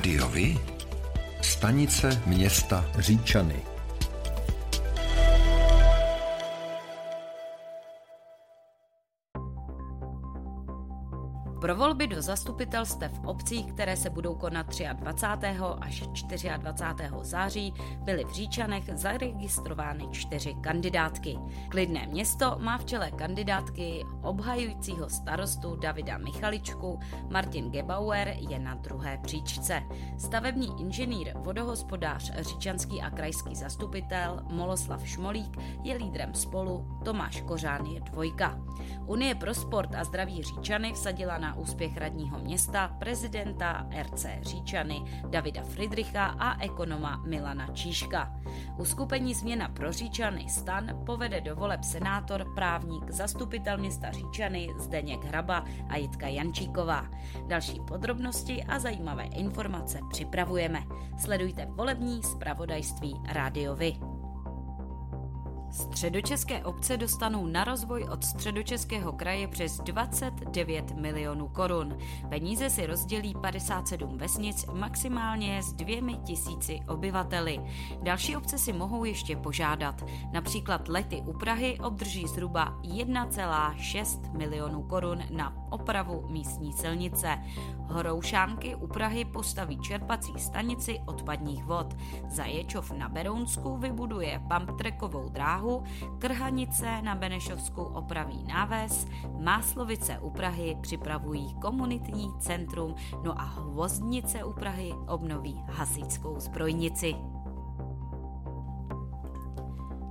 Rádiovi? Stanice města Říčany. Pro volby do zastupitelstev v obcích, které se budou konat 23. až 24. září, byly v Říčanech zaregistrovány čtyři kandidátky. Klidné město má v čele kandidátky obhajujícího starostu Davida Michaličku, Martin Gebauer je na druhé příčce. Stavební inženýr, vodohospodář, říčanský a krajský zastupitel Moloslav Šmolík je lídrem spolu, Tomáš Kořán je dvojka. Unie pro sport a zdraví Říčany vsadila na úspěch radního města, prezidenta RC Říčany Davida Friedricha a ekonoma Milana Číška. Uskupení Změna pro Říčany stan povede do voleb senátor, právník, zastupitel města Říčany Zdeněk Hraba a Jitka Jančíková. Další podrobnosti a zajímavé informace připravujeme. Sledujte volební zpravodajství rádiovi. Středočeské obce dostanou na rozvoj od středočeského kraje přes 29 milionů korun. Peníze si rozdělí 57 vesnic maximálně s dvěmi tisíci obyvateli. Další obce si mohou ještě požádat. Například Lety u Prahy obdrží zhruba 1,6 milionů korun na opravu místní silnice. Horoušánky u Prahy postaví čerpací stanici odpadních vod. Zaječov na Berounsku vybuduje pumptrekovou dráhu, Krhanice na Benešovsku opraví náves, Máslovice u Prahy připravují komunitní centrum, no a Hvozdnice u Prahy obnoví hasičskou zbrojnici.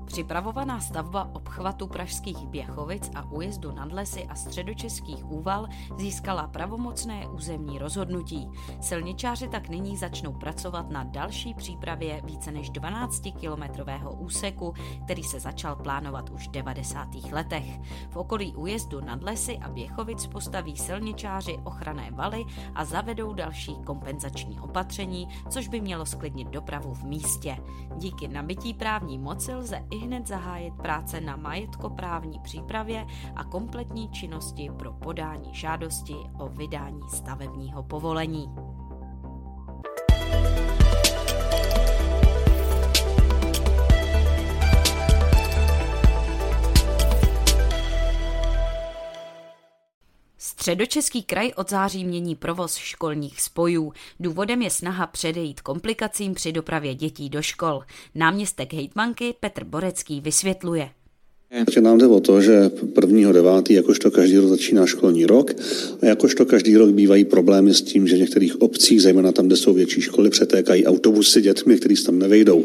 Připravovaná stavba obchvatu pražských Běchovic a újezdu nad lesy a středočeských úval získala pravomocné územní rozhodnutí. Silničáři tak nyní začnou pracovat na další přípravě více než 12-kilometrového úseku, který se začal plánovat už v 90. letech. V okolí újezdu nad lesy a Běchovic postaví silničáři ochranné valy a zavedou další kompenzační opatření, což by mělo sklidnit dopravu v místě. Díky nabití právní moci lze i hned zahájit práce na majetkoprávní přípravě a kompletní činnosti pro podání žádosti o vydání stavebního povolení. Středočeský kraj od září mění provoz školních spojů. Důvodem je snaha předejít komplikacím při dopravě dětí do škol. Náměstek hejtmanky Petr Borecký vysvětluje. Takže nám jde o to, že prvního devátý, jakožto každý rok začíná školní rok a jakožto každý rok bývají problémy s tím, že v některých obcích, zejména tam, kde jsou větší školy, přetékají autobusy dětmi, se tam nevejdou.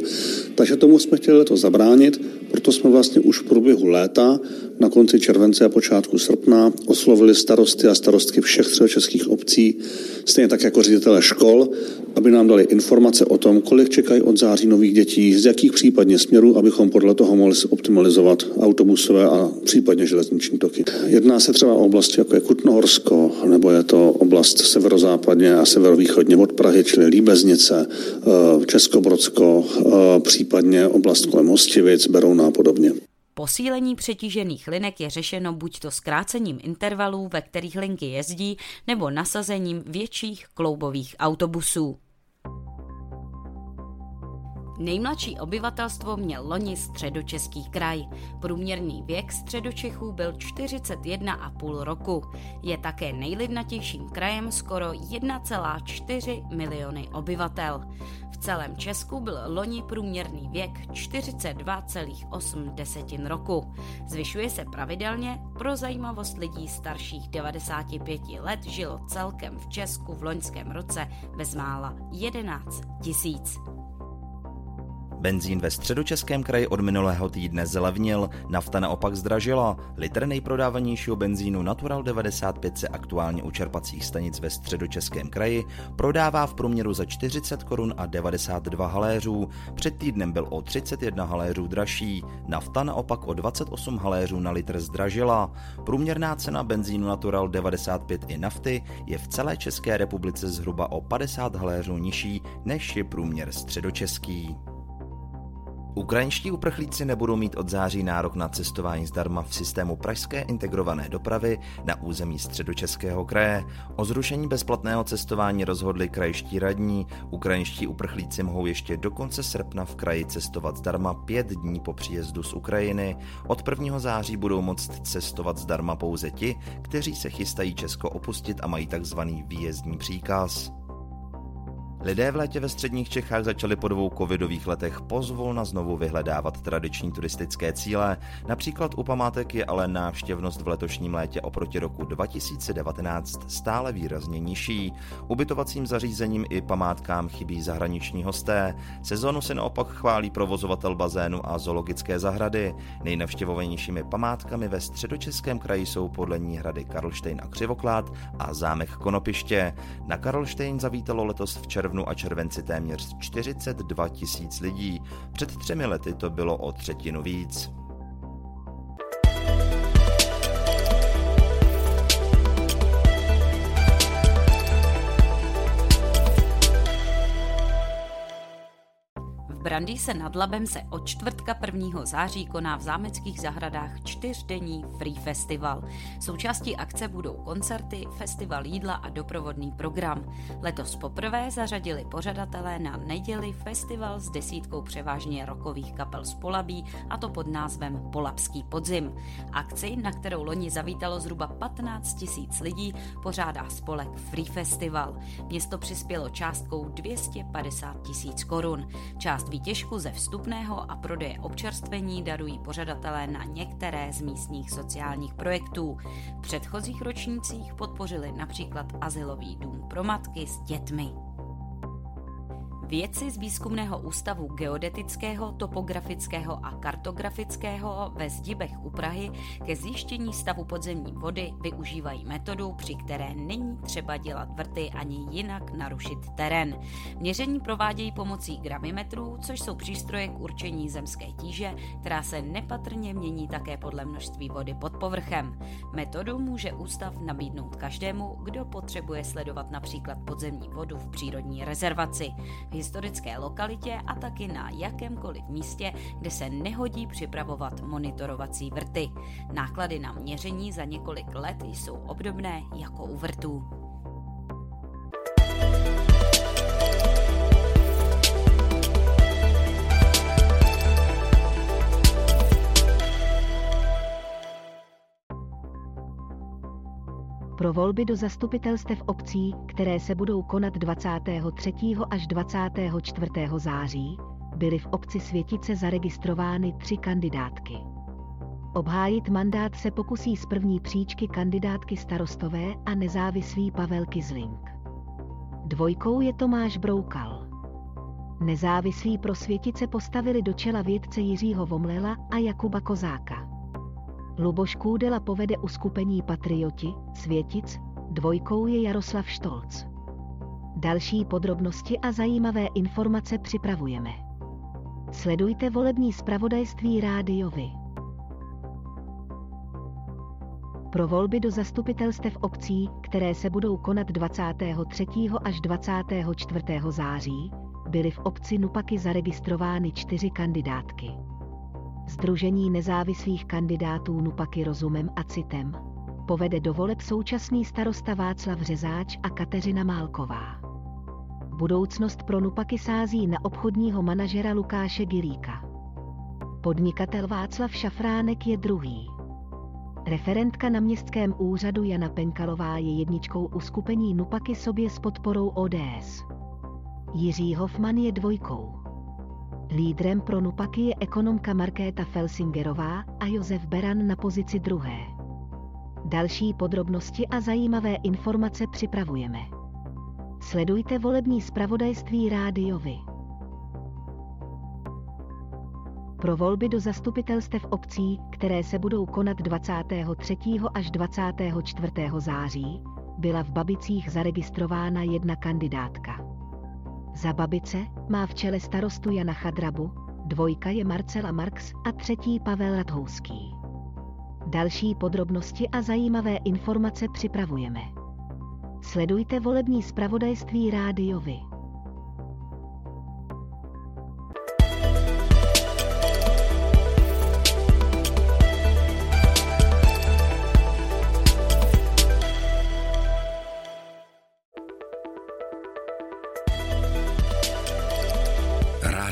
Takže tomu jsme chtěli to zabránit, proto jsme vlastně už v průběhu léta, na konci července a počátku srpna, oslovili starosty a starostky všech českých obcí, stejně tak jako ředitele škol, aby nám dali informace o tom, kolik čekají od září nových dětí, z jakých případně směrů, abychom podle toho mohli optimalizovat autobusové a případně železniční toky. Jedná se třeba o oblasti jako je Kutnohorsko, nebo je to oblast severozápadně a severovýchodně od Prahy, čili Líbeznice, eh, Českobrodsko, eh, případně oblast kolem Hostivic, Berouna a podobně. Posílení přetížených linek je řešeno buď to zkrácením intervalů, ve kterých linky jezdí, nebo nasazením větších kloubových autobusů. Nejmladší obyvatelstvo měl loni středočeský kraj. Průměrný věk středočechů byl 41,5 roku. Je také nejlidnatějším krajem skoro 1,4 miliony obyvatel. V celém Česku byl loni průměrný věk 42,8 roku. Zvyšuje se pravidelně, pro zajímavost lidí starších 95 let žilo celkem v Česku v loňském roce bezmála 11 tisíc. Benzín ve středočeském kraji od minulého týdne zlevnil, nafta naopak zdražila. Litr nejprodávanějšího benzínu Natural 95 se aktuálně u čerpacích stanic ve středočeském kraji prodává v průměru za 40 korun a 92 haléřů. Před týdnem byl o 31 haléřů dražší. Nafta naopak o 28 haléřů na litr zdražila. Průměrná cena benzínu Natural 95 i nafty je v celé České republice zhruba o 50 haléřů nižší než je průměr středočeský. Ukrajinští uprchlíci nebudou mít od září nárok na cestování zdarma v systému pražské integrované dopravy na území středočeského kraje. O zrušení bezplatného cestování rozhodli krajští radní. Ukrajinští uprchlíci mohou ještě do konce srpna v kraji cestovat zdarma pět dní po příjezdu z Ukrajiny. Od 1. září budou moct cestovat zdarma pouze ti, kteří se chystají Česko opustit a mají takzvaný výjezdní příkaz. Lidé v létě ve středních Čechách začali po dvou covidových letech pozvolna znovu vyhledávat tradiční turistické cíle. Například u památek je ale návštěvnost v letošním létě oproti roku 2019 stále výrazně nižší. Ubytovacím zařízením i památkám chybí zahraniční hosté. Sezonu se naopak chválí provozovatel bazénu a zoologické zahrady. Nejnavštěvovanějšími památkami ve středočeském kraji jsou podle ní hrady Karlštejn a Křivoklát a zámek Konopiště. Na Karlštejn zavítalo letos v červnu červnu a červenci téměř 42 tisíc lidí. Před třemi lety to bylo o třetinu víc. Brandýse nad Labem se od čtvrtka 1. září koná v zámeckých zahradách čtyřdenní Free Festival. Součástí akce budou koncerty, festival jídla a doprovodný program. Letos poprvé zařadili pořadatelé na neděli festival s desítkou převážně rokových kapel z Polabí, a to pod názvem Polabský podzim. Akci, na kterou loni zavítalo zhruba 15 tisíc lidí, pořádá spolek Free Festival. Město přispělo částkou 250 tisíc korun. Část výtěžku ze vstupného a prodeje občerstvení darují pořadatelé na některé z místních sociálních projektů. V předchozích ročnících podpořili například Azylový dům pro matky s dětmi. Vědci z Výzkumného ústavu geodetického, topografického a kartografického ve Zdibech u Prahy ke zjištění stavu podzemní vody využívají metodu, při které není třeba dělat vrty ani jinak narušit terén. Měření provádějí pomocí gramimetrů, což jsou přístroje k určení zemské tíže, která se nepatrně mění také podle množství vody pod povrchem. Metodu může ústav nabídnout každému, kdo potřebuje sledovat například podzemní vodu v přírodní rezervaci historické lokalitě a taky na jakémkoliv místě, kde se nehodí připravovat monitorovací vrty. Náklady na měření za několik let jsou obdobné jako u vrtů. Pro volby do zastupitelstev obcí, které se budou konat 23. až 24. září, byly v obci Světice zaregistrovány tři kandidátky. Obhájit mandát se pokusí z první příčky kandidátky starostové a nezávislý Pavel Kizling. Dvojkou je Tomáš Broukal. Nezávislí pro Světice postavili do čela vědce Jiřího Vomlela a Jakuba Kozáka. Luboš Kůdela povede uskupení Patrioti, Světic, dvojkou je Jaroslav Štolc. Další podrobnosti a zajímavé informace připravujeme. Sledujte volební zpravodajství rádiovi. Pro volby do zastupitelstev obcí, které se budou konat 23. až 24. září, byly v obci Nupaky zaregistrovány čtyři kandidátky. Združení nezávislých kandidátů Nupaky rozumem a citem povede do voleb současný starosta Václav Řezáč a Kateřina Málková. Budoucnost pro Nupaky sází na obchodního manažera Lukáše Gilíka. Podnikatel Václav Šafránek je druhý. Referentka na městském úřadu Jana Penkalová je jedničkou uskupení Nupaky sobě s podporou ODS. Jiří Hoffman je dvojkou. Lídrem pro Nupaky je ekonomka Markéta Felsingerová a Josef Beran na pozici druhé. Další podrobnosti a zajímavé informace připravujeme. Sledujte volební zpravodajství rádiovi. Pro volby do zastupitelstev obcí, které se budou konat 23. až 24. září, byla v Babicích zaregistrována jedna kandidátka. Za Babice má v čele starostu Jana Chadrabu, dvojka je Marcela Marx a třetí Pavel Radhouský. Další podrobnosti a zajímavé informace připravujeme. Sledujte volební zpravodajství rádiovi.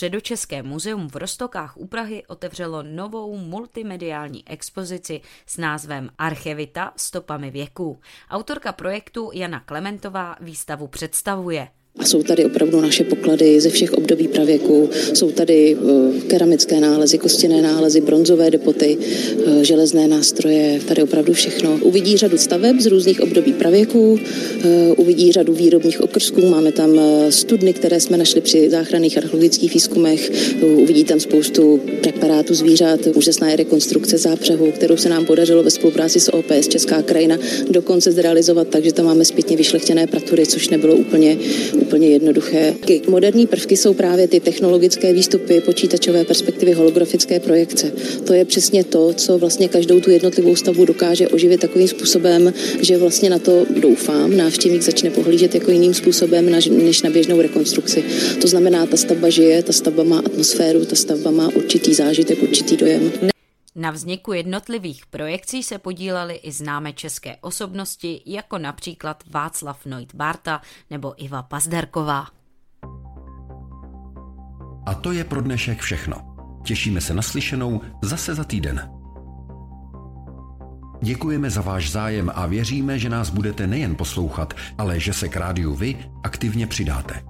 Středočeské muzeum v Rostokách u Prahy otevřelo novou multimediální expozici s názvem Archevita stopami věků. Autorka projektu Jana Klementová výstavu představuje. A jsou tady opravdu naše poklady ze všech období pravěku. Jsou tady eh, keramické nálezy, kostěné nálezy, bronzové depoty, eh, železné nástroje, tady opravdu všechno. Uvidí řadu staveb z různých období pravěku, eh, uvidí řadu výrobních okrsků, máme tam studny, které jsme našli při záchranných archeologických výzkumech, uvidí tam spoustu preparátů zvířat, úžasná je rekonstrukce zápřehu, kterou se nám podařilo ve spolupráci s OPS Česká krajina dokonce zrealizovat tak, že tam máme zpětně vyšlechtěné pratury, což nebylo úplně úplně jednoduché. Moderní prvky jsou právě ty technologické výstupy, počítačové perspektivy, holografické projekce. To je přesně to, co vlastně každou tu jednotlivou stavbu dokáže oživit takovým způsobem, že vlastně na to doufám, návštěvník začne pohlížet jako jiným způsobem než na běžnou rekonstrukci. To znamená, ta stavba žije, ta stavba má atmosféru, ta stavba má určitý zážitek, určitý dojem. Na vzniku jednotlivých projekcí se podílely i známé české osobnosti, jako například Václav Noit Barta nebo Iva Pazderková. A to je pro dnešek všechno. Těšíme se na slyšenou zase za týden. Děkujeme za váš zájem a věříme, že nás budete nejen poslouchat, ale že se k rádiu vy aktivně přidáte.